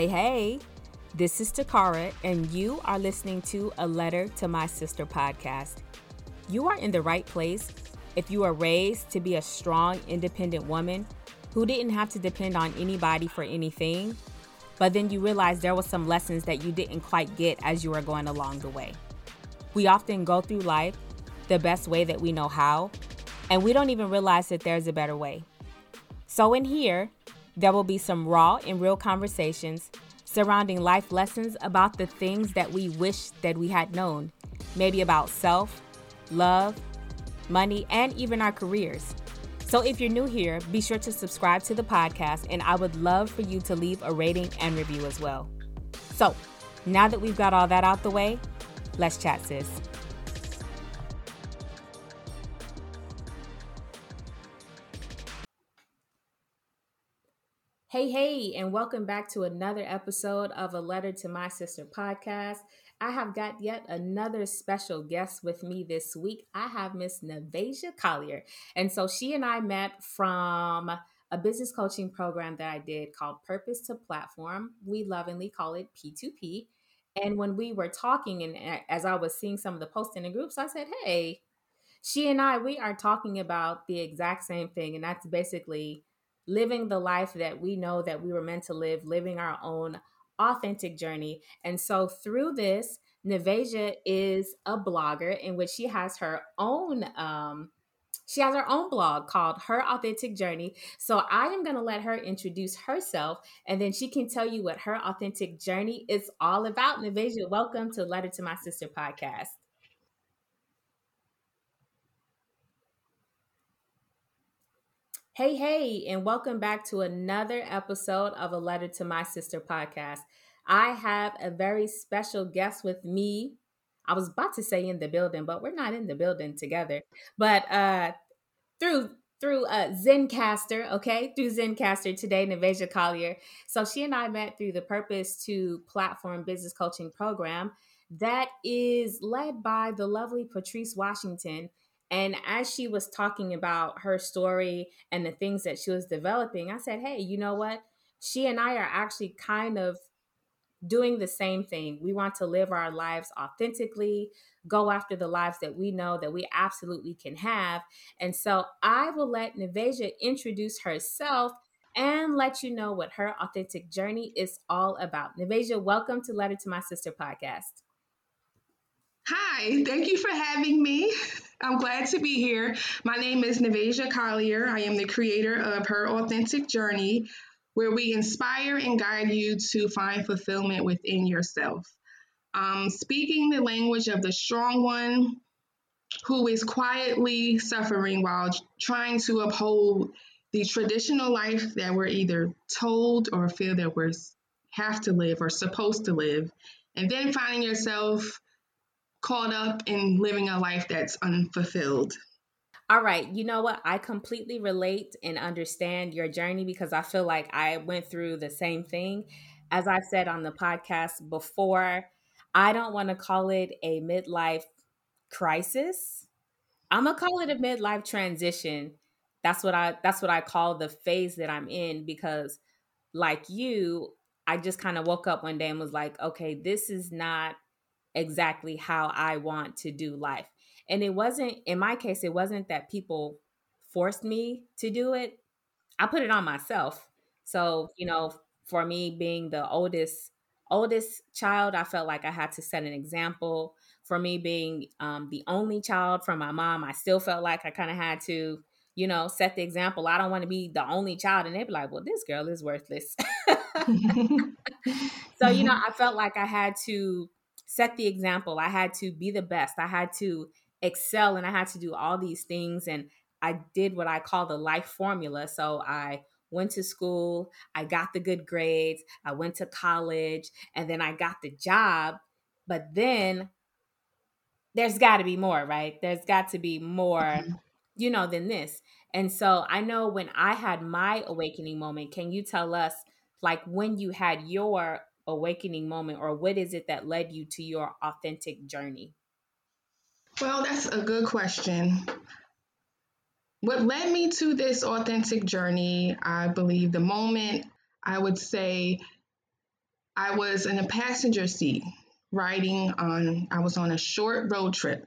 Hey, hey, this is Taccarra, and you are listening to A Letter to My Sister podcast. You are in the right place if you are raised to be a strong, independent woman who didn't have to depend on anybody for anything, but then you realize there was some lessons that you didn't quite get as you were going along the way. We often go through life the best way that we know how, and we don't even realize that there's a better way. So, in here, there will be some raw and real conversations surrounding life lessons about the things that we wish that we had known, maybe about self, love, money, and even our careers. So if you're new here, be sure to subscribe to the podcast, and I would love for you to leave a rating and review as well. So now that we've got all that out the way, let's chat, sis. Hey, hey, and welcome back to another episode of A Letter to My Sister podcast. I have got yet another special guest with me this week. I have Miss Navasia Collier. And so she and I met from a business coaching program that I did called Purpose to Platform. We lovingly call it P2P. And when we were talking, and as I was seeing some of the posts in the groups, I said, Hey, she and I, we are talking about the exact same thing. And that's basically living the life that we know that we were meant to live, living our own authentic journey. And so through this, Navasia is a blogger in which she has her own um, she has her own blog called Her Authentic Journey. So I am going to let her introduce herself and then she can tell you what her authentic journey is all about. Navasia, welcome to Letter to My Sister podcast. Hey, hey, and welcome back to another episode of A Letter to My Sister podcast. I have a very special guest with me. I was about to say in the building, but we're not in the building together. But uh through through uh Zencastr, okay, through Zencastr today, Navasia Collier. So she and I met through the Purpose to Platform Business Coaching Program that is led by the lovely Patrice Washington and as she was talking about her story and the things that she was developing, I said, hey, you know what? She and I are actually kind of doing the same thing. We want to live our lives authentically, go after the lives that we know that we absolutely can have. And so I will let Navasia introduce herself and let you know what her authentic journey is all about. Navasia, welcome to Letter to My Sister podcast. Hi, thank you for having me. I'm glad to be here. My name is Navasia Collier. I am the creator of Her Authentic Journey, where we inspire and guide you to find fulfillment within yourself. Um, speaking the language of the strong one who is quietly suffering while trying to uphold the traditional life that we're either told or feel that we're have to live or supposed to live, and then finding yourself caught up in living a life that's unfulfilled. All right. You know what? I completely relate and understand your journey because I feel like I went through the same thing. As I've said on the podcast before, I don't want to call it a midlife crisis. I'm going to call it a midlife transition. That's what I that's what I call the phase that I'm in because like you, I just kind of woke up one day and was like, okay, this is not exactly how I want to do life. And it wasn't, in my case, it wasn't that people forced me to do it. I put it on myself. So, you know, for me being the oldest, oldest child, I felt like I had to set an example. For me being um, the only child from my mom, I still felt like I kind of had to, you know, set the example. I don't want to be the only child. And they'd be like, well, this girl is worthless. so, you know, I felt like I had to set the example. I had to be the best. I had to excel and I had to do all these things. And I did what I call the life formula. So I went to school, I got the good grades, I went to college, and then I got the job. But then there's got to be more, right? There's got to be more, mm-hmm. you know, than this. And so I know when I had my awakening moment, can you tell us, like, when you had your awakening moment or what is it that led you to your authentic journey? Well, that's a good question. What led me to this authentic journey, I believe the moment I would say I was in a passenger seat riding on, I was on a short road trip.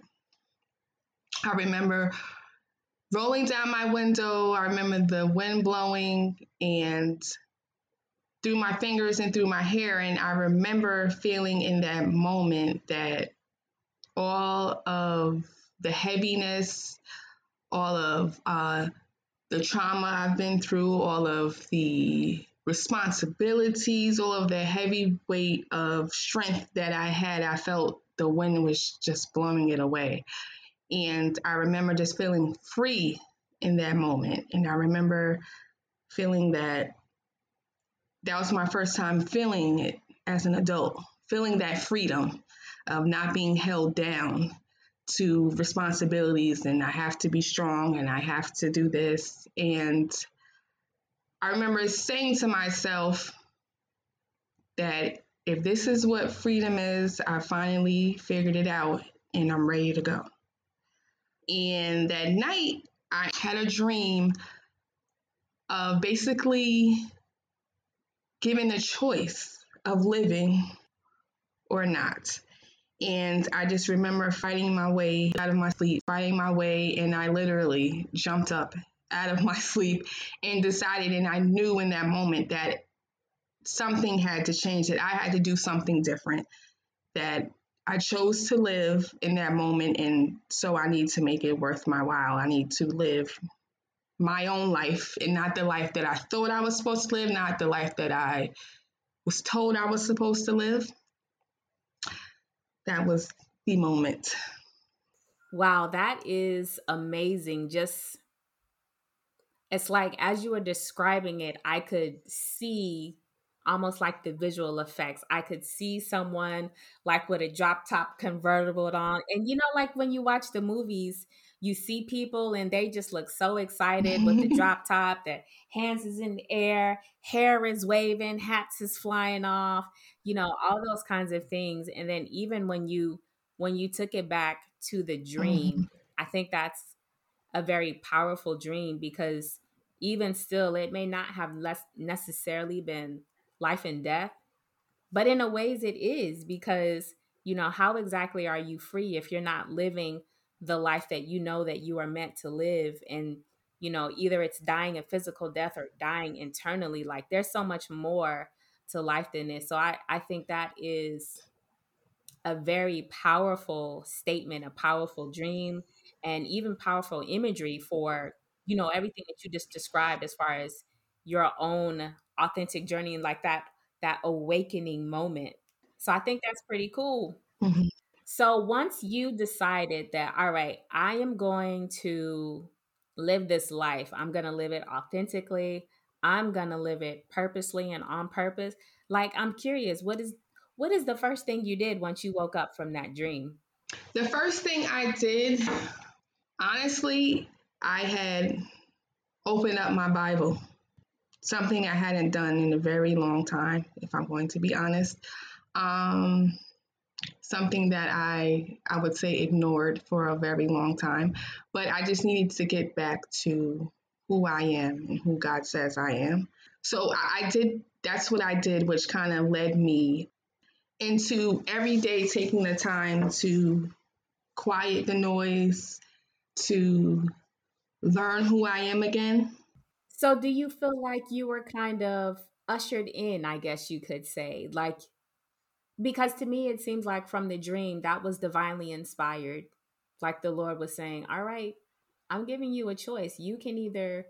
I remember rolling down my window. I remember the wind blowing and through my fingers and through my hair. And I remember feeling in that moment that all of the heaviness, all of uh, the trauma I've been through, all of the responsibilities, all of the heavy weight of strength that I had, I felt the wind was just blowing it away. And I remember just feeling free in that moment. And I remember feeling that that was my first time feeling it as an adult, feeling that freedom of not being held down to responsibilities and I have to be strong and I have to do this. And I remember saying to myself that if this is what freedom is, I finally figured it out and I'm ready to go. And that night, I had a dream of basically given the choice of living or not. And I just remember fighting my way out of my sleep, fighting my way, and I literally jumped up out of my sleep and decided, and I knew in that moment that something had to change, that I had to do something different, that I chose to live in that moment. And so I need to make it worth my while. I need to live my own life and not the life that I thought I was supposed to live, not the life that I was told I was supposed to live. That was the moment. Wow, that is amazing. Just it's like as you were describing it, I could see almost like the visual effects. I could see someone like with a drop top convertible on. And you know, like when you watch the movies, you see people and they just look so excited with the drop top that hands is in the air, hair is waving, hats is flying off, you know, all those kinds of things. And then even when you when you took it back to the dream. I think that's a very powerful dream because even still, it may not have less necessarily been life and death, but in a ways it is because, you know, how exactly are you free if you're not living the life that you know that you are meant to live? And, you know, either it's dying a physical death or dying internally. Like there's so much more to life than this. So I, I think that is a very powerful statement, a powerful dream, and even powerful imagery for you know everything that you just described as far as your own authentic journey and like that that awakening moment so i think that's pretty cool mm-hmm. So once you decided that all right i am going to live this life. I'm going to live it authentically. I'm going to live it purposely and on purpose like i'm curious what is what is the first thing you did once you woke up from that dream? The first thing i did honestly I had opened up my Bible, something I hadn't done in a very long time, if I'm going to be honest. Um, something that I I would say ignored for a very long time, but I just needed to get back to who I am and who God says I am. So I, I did. That's what I did, which kind of led me into every day taking the time to quiet the noise, to learn who I am again. So, do you feel like you were kind of ushered in, I guess you could say? Like, because to me, it seems like from the dream that was divinely inspired. Like the Lord was saying, All right, I'm giving you a choice. You can either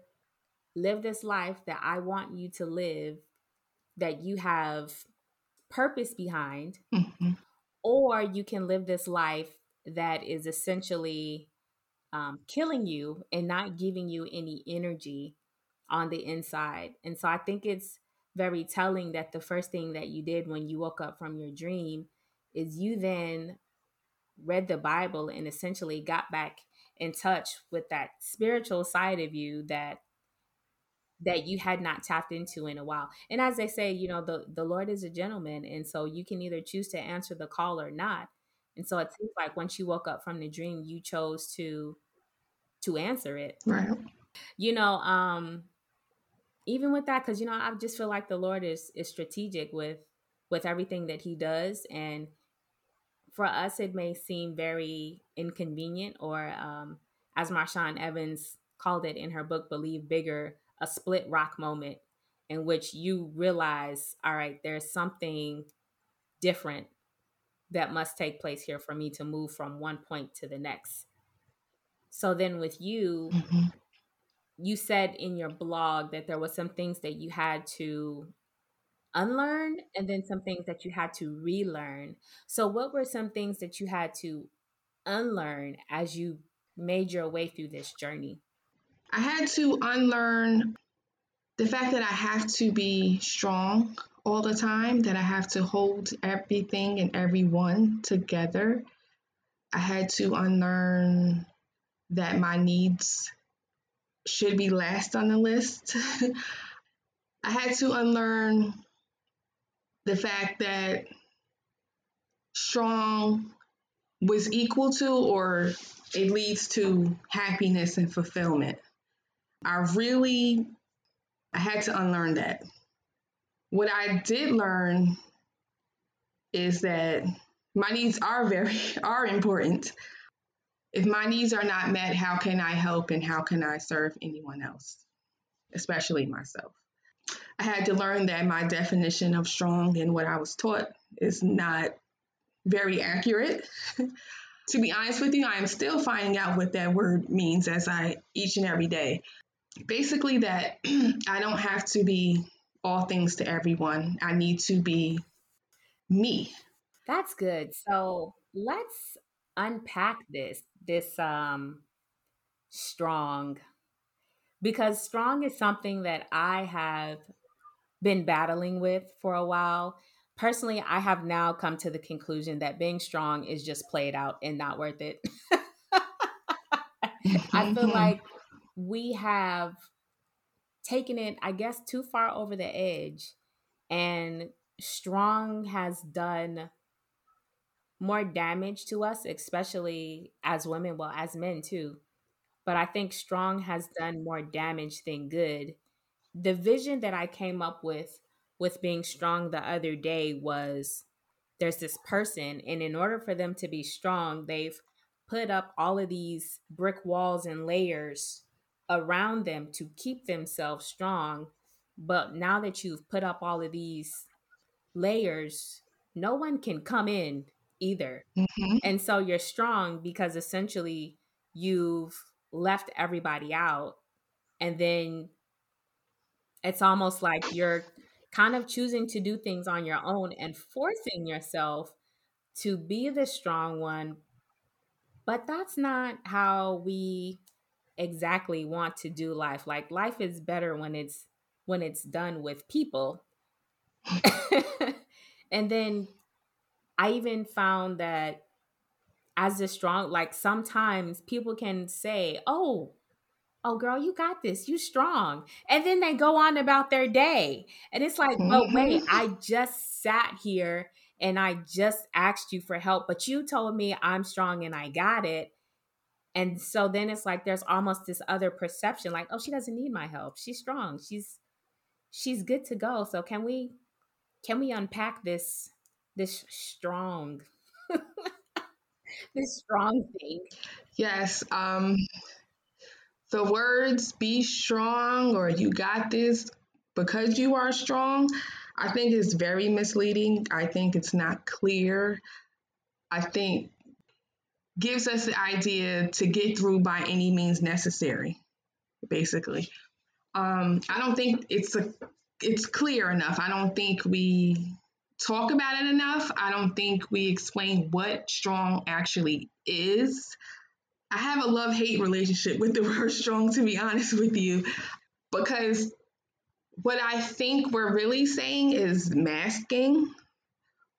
live this life that I want you to live, that you have purpose behind, mm-hmm. or you can live this life that is essentially um, killing you and not giving you any energy on the inside. And so I think it's very telling that the first thing that you did when you woke up from your dream is you then read the Bible and essentially got back in touch with that spiritual side of you that that you had not tapped into in a while. And as they say, you know, the the Lord is a gentleman and so you can either choose to answer the call or not. And so it seems like once you woke up from the dream, you chose to to answer it. Right. You know, um, even with that, because you know, I just feel like the Lord is is strategic with with everything that he does. And for us, it may seem very inconvenient, or um, as Marshawn Evans called it in her book, Believe Bigger, a split rock moment in which you realize, all right, there's something different that must take place here for me to move from one point to the next. So then with you, mm-hmm. You said in your blog that there was some things that you had to unlearn and then some things that you had to relearn. So what were some things that you had to unlearn as you made your way through this journey? I had to unlearn the fact that I have to be strong all the time, that I have to hold everything and everyone together. I had to unlearn that my needs should be last on the list. I had to unlearn the fact that strong was equal to or it leads to happiness and fulfillment. I really I had to unlearn that. What I did learn is that my needs are very are important. If my needs are not met, how can I help and how can I serve anyone else, especially myself? I had to learn that my definition of strong and what I was taught is not very accurate. to be honest with you, I am still finding out what that word means as I each and every day basically that I don't have to be all things to everyone. I need to be me. That's good. So let's unpack this this um strong because strong is something that I have been battling with for a while. Personally, I have now come to the conclusion that being strong is just played out and not worth it. I feel like we have taken it, I guess, too far over the edge. And strong has done more damage to us, especially as women, well, as men too. But I think strong has done more damage than good. The vision that I came up with with being strong the other day was there's this person, and in order for them to be strong, they've put up all of these brick walls and layers around them to keep themselves strong. But now that you've put up all of these layers, no one can come in either. Mm-hmm. And so you're strong because essentially you've left everybody out. And then it's almost like you're kind of choosing to do things on your own and forcing yourself to be the strong one. But that's not how we exactly want to do life. Like life is better when it's when it's done with people. and then I even found that as a strong like sometimes people can say, "Oh, oh girl, you got this. You strong." And then they go on about their day. And it's like, mm-hmm. "But wait, I just sat here and I just asked you for help, but you told me I'm strong and I got it." And so then it's like there's almost this other perception like, oh, she doesn't need my help. She's strong. She's she's good to go. So can we can we unpack this this strong this strong thing? Yes. Um the words be strong or you got this because you are strong, I think is very misleading. I think it's not clear. I think gives us the idea to get through by any means necessary, basically. Um, I don't think it's a it's clear enough. I don't think we talk about it enough. I don't think we explain what strong actually is. I have a love hate relationship with the word strong, to be honest with you, because what I think we're really saying is masking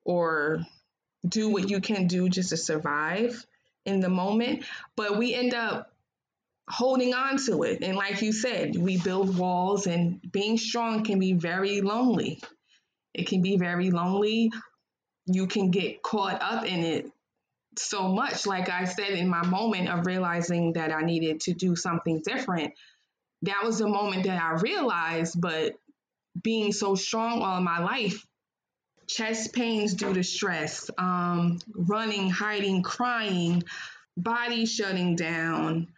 or do what you can do just to survive in the moment, but we end up holding on to it. And like you said, we build walls, and being strong can be very lonely. It can be very lonely. You can get caught up in it so much. Like I said, in my moment of realizing that I needed to do something different, that was the moment that I realized, but being so strong all my life, chest pains due to stress, um, running, hiding, crying, body shutting down,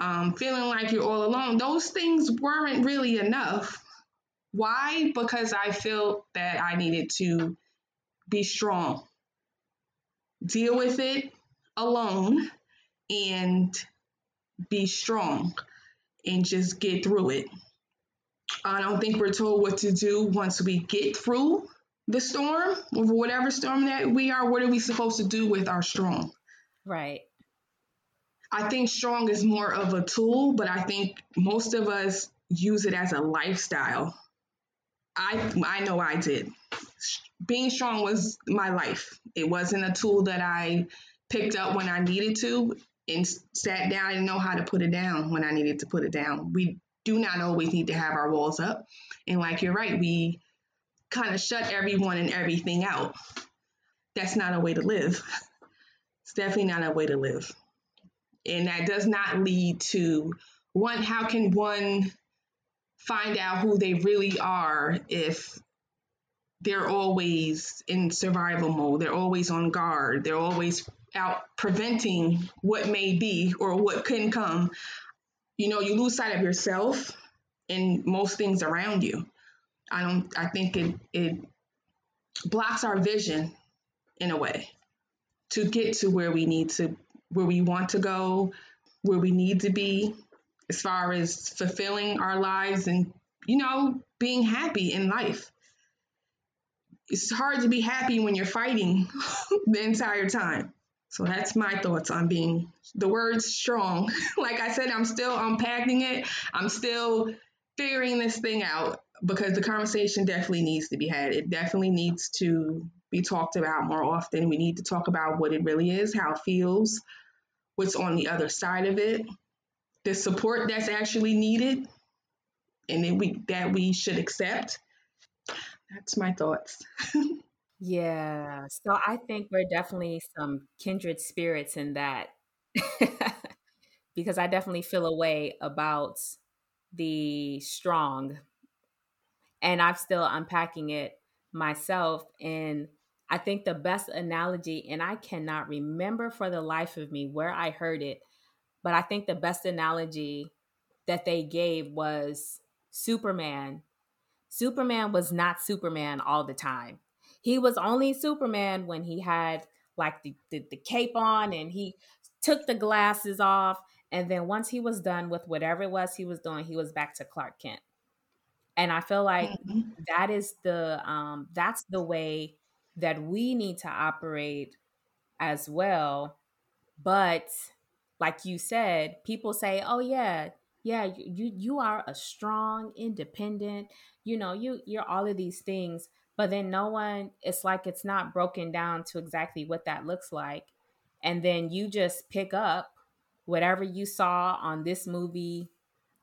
um, feeling like you're all alone. Those things weren't really enough. Why? Because I felt that I needed to be strong, deal with it alone, and be strong and just get through it. I don't think we're told what to do once we get through the storm, or whatever storm that we are. What are we supposed to do with our strong? Right. I think strong is more of a tool, but I think most of us use it as a lifestyle. I I know I did. Being strong was my life. It wasn't a tool that I picked up when I needed to and sat down. Didn't know how to put it down when I needed to put it down. We do not always need to have our walls up. And like you're right, we kind of shut everyone and everything out. That's not a way to live. It's definitely not a way to live. And that does not lead to one, how can one find out who they really are if they're always in survival mode, they're always on guard, they're always out preventing what may be or what can come, you know, you lose sight of yourself and most things around you. I don't I think it it blocks our vision in a way to get to where we need to where we want to go, where we need to be as far as fulfilling our lives and you know, being happy in life. It's hard to be happy when you're fighting the entire time. So that's my thoughts on being the word strong. like I said, I'm still unpacking it. I'm still figuring this thing out because the conversation definitely needs to be had. It definitely needs to be talked about more often. We need to talk about what it really is, how it feels, what's on the other side of it, the support that's actually needed, and then we that we should accept. That's my thoughts. Yeah. So I think we're definitely some kindred spirits in that because I definitely feel a way about the strong. And I'm still unpacking it myself. And I think the best analogy, and I cannot remember for the life of me where I heard it, but I think the best analogy that they gave was Superman. Superman was not Superman all the time he was only Superman when he had like the, the, the cape on and he took the glasses off. And then once he was done with whatever it was he was doing, he was back to Clark Kent. And I feel like mm-hmm. that is the um, that's the way that we need to operate as well. But like you said, people say, "Oh yeah, yeah, you you are a strong, independent. You know, you you're all of these things." but then no one it's like it's not broken down to exactly what that looks like and then you just pick up whatever you saw on this movie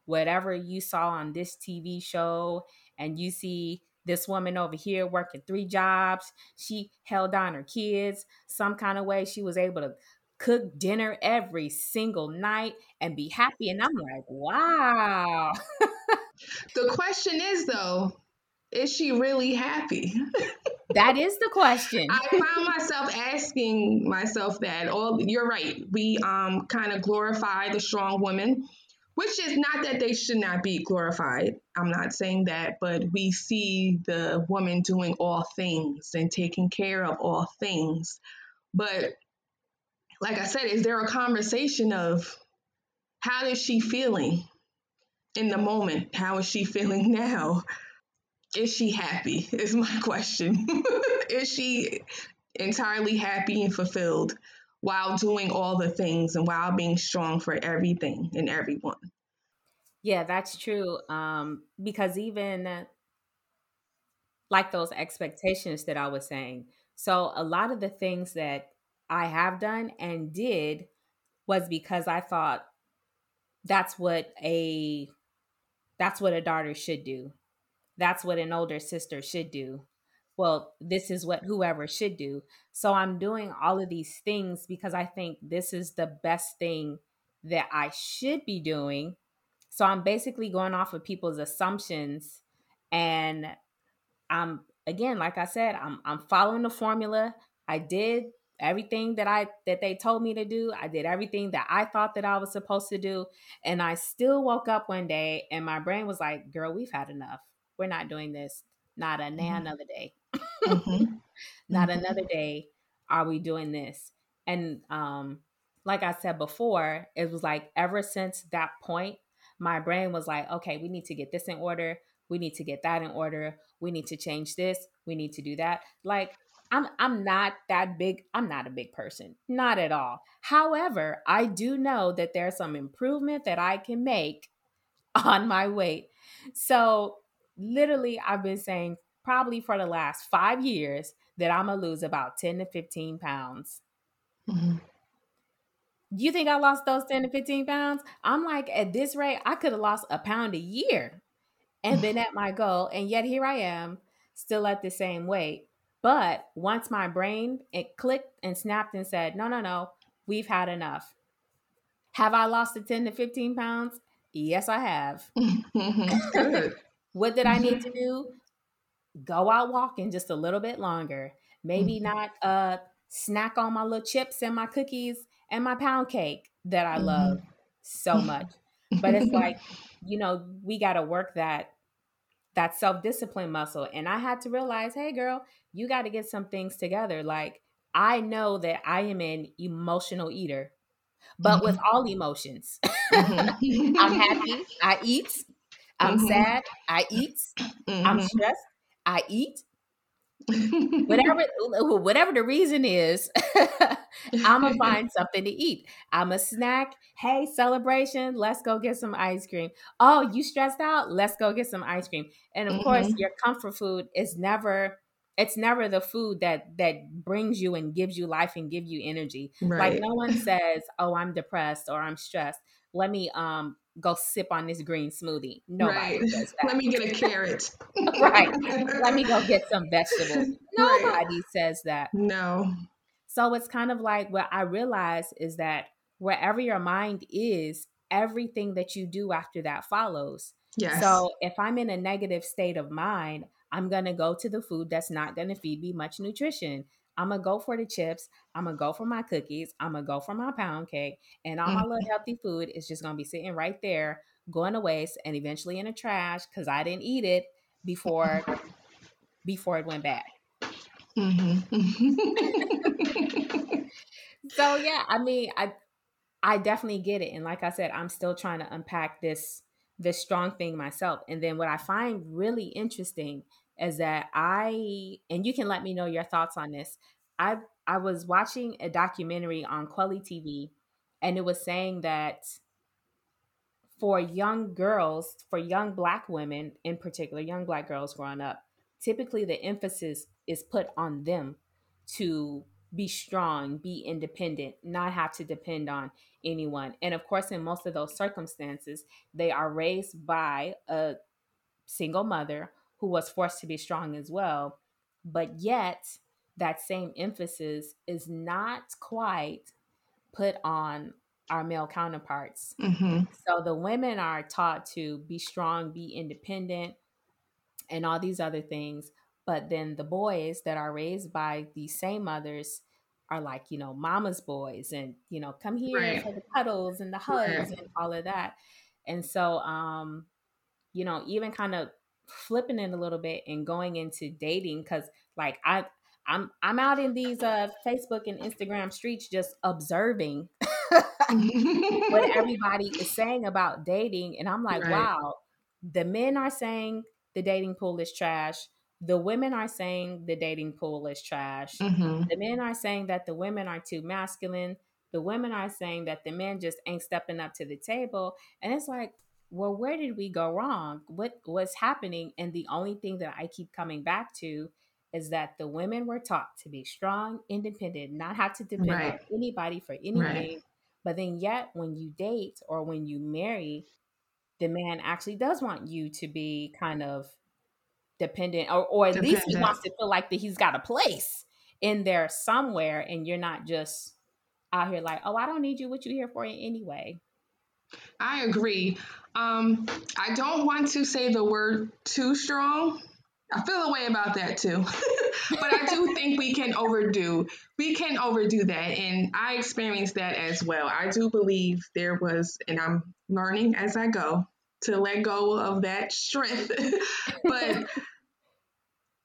whatever you saw on this TV show and you see this woman over here working three jobs she held down her kids some kind of way she was able to cook dinner every single night and be happy and i'm like wow the question is though is she really happy? that is the question. I found myself asking myself that. All you're right. We um kind of glorify the strong woman, which is not that they should not be glorified. I'm not saying that, but we see the woman doing all things and taking care of all things. But like I said, is there a conversation of how is she feeling in the moment? How is she feeling now? is she happy? Is my question. is she entirely happy and fulfilled while doing all the things and while being strong for everything and everyone? Yeah, that's true. Um, because even like those expectations that I was saying, so a lot of the things that I have done and did was because I thought that's what a that's what a daughter should do that's what an older sister should do. Well, this is what whoever should do. So I'm doing all of these things because I think this is the best thing that I should be doing. So I'm basically going off of people's assumptions and I'm again, like I said, I'm I'm following the formula. I did everything that I that they told me to do. I did everything that I thought that I was supposed to do, and I still woke up one day and my brain was like, "Girl, we've had enough. We're not doing this. Not a mm-hmm. another day. mm-hmm. Not mm-hmm. another day are we doing this." And um like I said before, it was like ever since that point, my brain was like, "Okay, we need to get this in order. We need to get that in order. We need to change this. We need to do that." Like I'm I'm not that big. I'm not a big person. Not at all. However, I do know that there's some improvement that I can make on my weight. So, literally I've been saying probably for the last 5 years that I'm going to lose about 10 to 15 pounds. Mm-hmm. You think I lost those 10 to 15 pounds? I'm like, at this rate, I could have lost a pound a year and been at my goal. And yet here I am, still at the same weight. But once my brain it clicked and snapped and said, no, no, no, we've had enough. Have I lost the 10 to 15 pounds? Yes, I have. What did I need to do? Go out walking just a little bit longer. Maybe mm-hmm. not uh snack on my little chips and my cookies and my pound cake that I mm-hmm. love so much. But it's like, you know, we got to work that that self-discipline muscle and I had to realize, "Hey girl, you got to get some things together. Like, I know that I am an emotional eater, but mm-hmm. with all emotions. Mm-hmm. I'm happy, I eat. I'm mm-hmm. sad, I eat. I'm mm-hmm. stressed, I eat. Whatever whatever the reason is i'm gonna find something to eat. I'm a snack. Hey celebration let's go get some ice cream. Oh you stressed out? Let's go get some ice cream. And of mm-hmm. course your comfort food is never it's never the food that that brings you and gives you life and give you energy. Right. like no one says oh i'm depressed or i'm stressed. Let me um go sip on this green smoothie nobody right. does that let me get a carrot right let me go get some vegetables nobody right. says that no so it's kind of like what i realize is that wherever your mind is everything that you do after that follows yes. so if i'm in a negative state of mind I'm going to go to the food that's not going to feed me much nutrition. I'm to go for the chips. I'm to go for my cookies. I'm to go for my pound cake. And all my little mm-hmm. healthy food is just to be sitting right there, going to waste and eventually in the trash because I didn't eat it before before it went bad. Mm-hmm. so yeah, I mean, I I definitely get it. And like I said, I'm still trying to unpack this this strong thing myself. And then what I find really interesting is that I and you can let me know your thoughts on this. I I was watching a documentary on Kweli TV and it was saying that for young girls, for young black women in particular, young black girls growing up, typically the emphasis is put on them to be strong, be independent, not have to depend on anyone. And of course, in most of those circumstances, they are raised by a single mother who was forced to be strong as well. But yet, that same emphasis is not quite put on our male counterparts. Mm-hmm. So the women are taught to be strong, be independent, and all these other things. But then the boys that are raised by these same mothers are like, you know, mama's boys and, you know, come here right. for the cuddles and the hugs right. and all of that. And so, um, you know, even kind of flipping it a little bit and going into dating because like I I'm I'm out in these uh Facebook and Instagram streets just observing what everybody is saying about dating and I'm like, right. wow, the men are saying the dating pool is trash. The women are saying the dating pool is trash. Mm-hmm. The men are saying that the women are too masculine. The women are saying that the men just ain't stepping up to the table. And it's like, well, where did we go wrong? What was happening? And the only thing that I keep coming back to is that the women were taught to be strong, independent, not have to depend right. on anybody for anything. Right. But then, yet, when you date or when you marry, the man actually does want you to be kind of dependent, or, or at dependent. least he wants to feel like that he's got a place in there somewhere, and you're not just out here like, oh, I don't need you. What you here for anyway? I agree. Um, I don't want to say the word too strong I feel a way about that too. but I do think we can overdo. We can overdo that. And I experienced that as well. I do believe there was, and I'm learning as I go to let go of that strength. but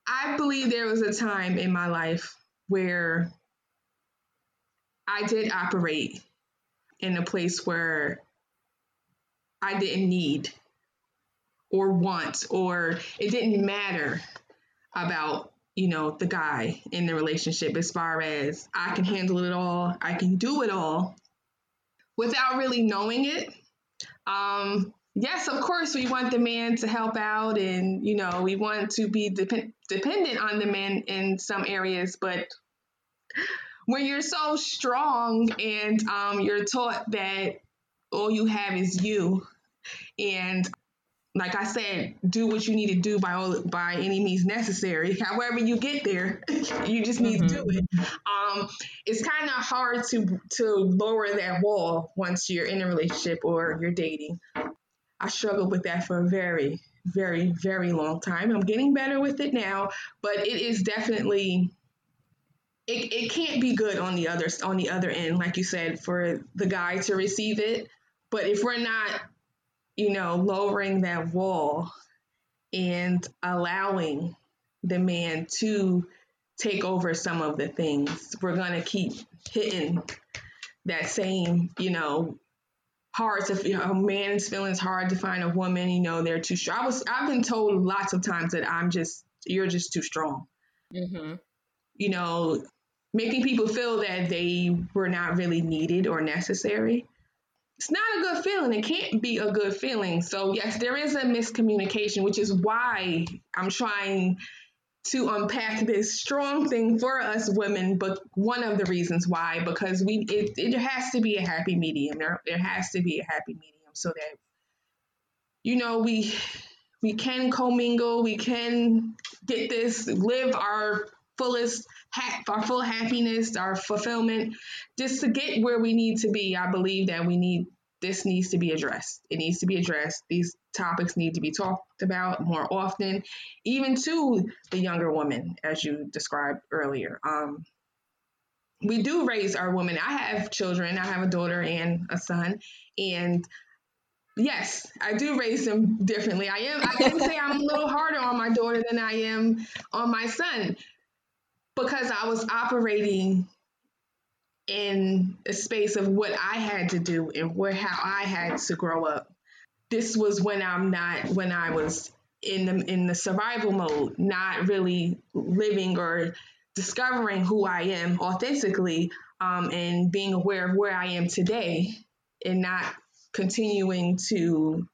I believe there was a time in my life where I did operate in a place where I didn't need or want or it didn't matter about you know the guy in the relationship as far as I can handle it all, I can do it all without really knowing it. Um, yes, of course, we want the man to help out, and you know we want to be dep- dependent on the man in some areas, but when you're so strong and um, you're taught that all you have is you and like I said, do what you need to do by all by any means necessary. However you get there, you just need mm-hmm. to do it. Um, it's kind of hard to to lower that wall once you're in a relationship or you're dating. I struggled with that for a very, very, very long time. I'm getting better with it now, but it is definitely it, it can't be good on the other on the other end, like you said, for the guy to receive it. But if we're not, you know, lowering that wall and allowing the man to take over some of the things, we're gonna keep hitting that same, you know, hard to you know, a man's feelings hard to find a woman, you know, they're too strong. I was I've been told lots of times that I'm just you're just too strong. Mm-hmm. You know, making people feel that they were not really needed or necessary. It's not a good feeling. It can't be a good feeling. So, yes, there is a miscommunication, which is why I'm trying to unpack this strong thing for us women but one of the reasons why because we it, it has to be a happy medium there, there has to be a happy medium so that you know we we can commingle we can get this live our fullest ha- our full happiness, our fulfillment, just to get where we need to be. I believe that we need this needs to be addressed. It needs to be addressed. These topics need to be talked about more often, even to the younger woman, as you described earlier. Um, we do raise our women. I have children. I have a daughter and a son, and yes, I do raise them differently. I am. I can say I'm a little harder on my daughter than I am on my son because I was operating in a space of what I had to do and where how I had to grow up. This was when I'm not when I was in the in the survival mode, not really living or discovering who I am authentically, um, and being aware of where I am today, and not continuing to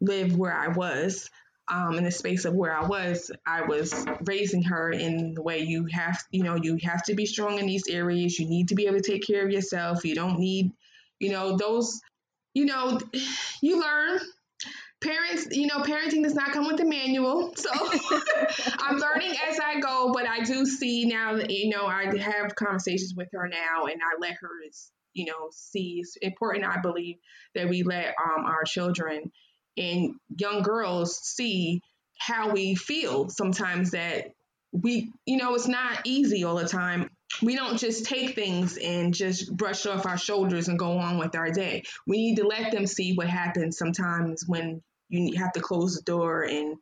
live where I was um, in the space of where I was, I was raising her in the way you have, you know, you have to be strong in these areas. You need to be able to take care of yourself. You don't need, you know, those, you know, you learn. Parents, you know, parenting does not come with a manual. So I'm learning as I go, but I do see now that, you know, I have conversations with her now and I let her, you know, see it's important, I believe, that we let um, our children and young girls see how we feel sometimes that we, you know, it's not easy all the time. We don't just take things and just brush off our shoulders and go on with our day. We need to let them see what happens sometimes when you have to close the door and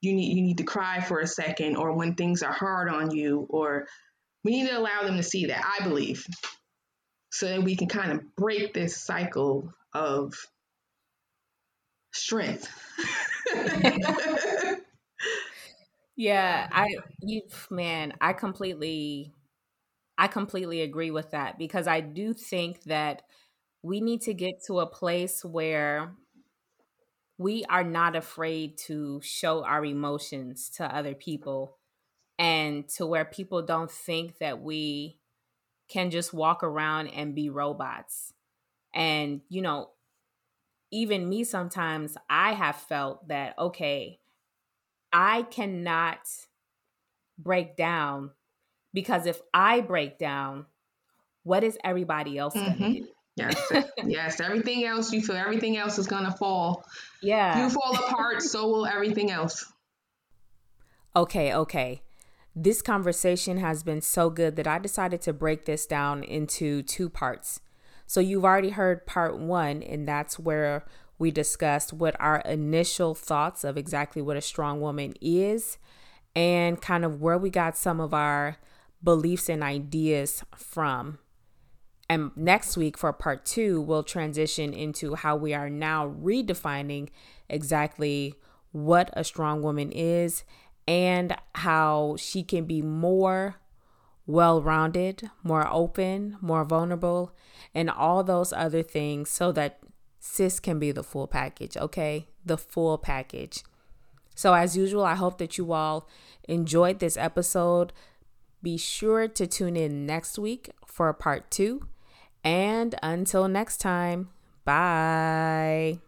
you need you need to cry for a second or when things are hard on you or we need to allow them to see that I believe so that we can kind of break this cycle of strength. yeah, I you man, I completely I completely agree with that because I do think that we need to get to a place where we are not afraid to show our emotions to other people and to where people don't think that we can just walk around and be robots. And, you know, even me sometimes I have felt that okay, I cannot break down because if I break down, what is everybody else mm-hmm. going to do? Yes, yes. Everything else you feel, everything else is going to fall. Yeah. You fall apart, so will everything else. Okay, okay. This conversation has been so good that I decided to break this down into two parts. So, you've already heard part one, and that's where we discussed what our initial thoughts of exactly what a strong woman is and kind of where we got some of our beliefs and ideas from. And next week for part two, we'll transition into how we are now redefining exactly what a strong woman is and how she can be more well rounded, more open, more vulnerable, and all those other things so that sis can be the full package, okay? The full package. So, as usual, I hope that you all enjoyed this episode. Be sure to tune in next week for part two. And until next time, bye.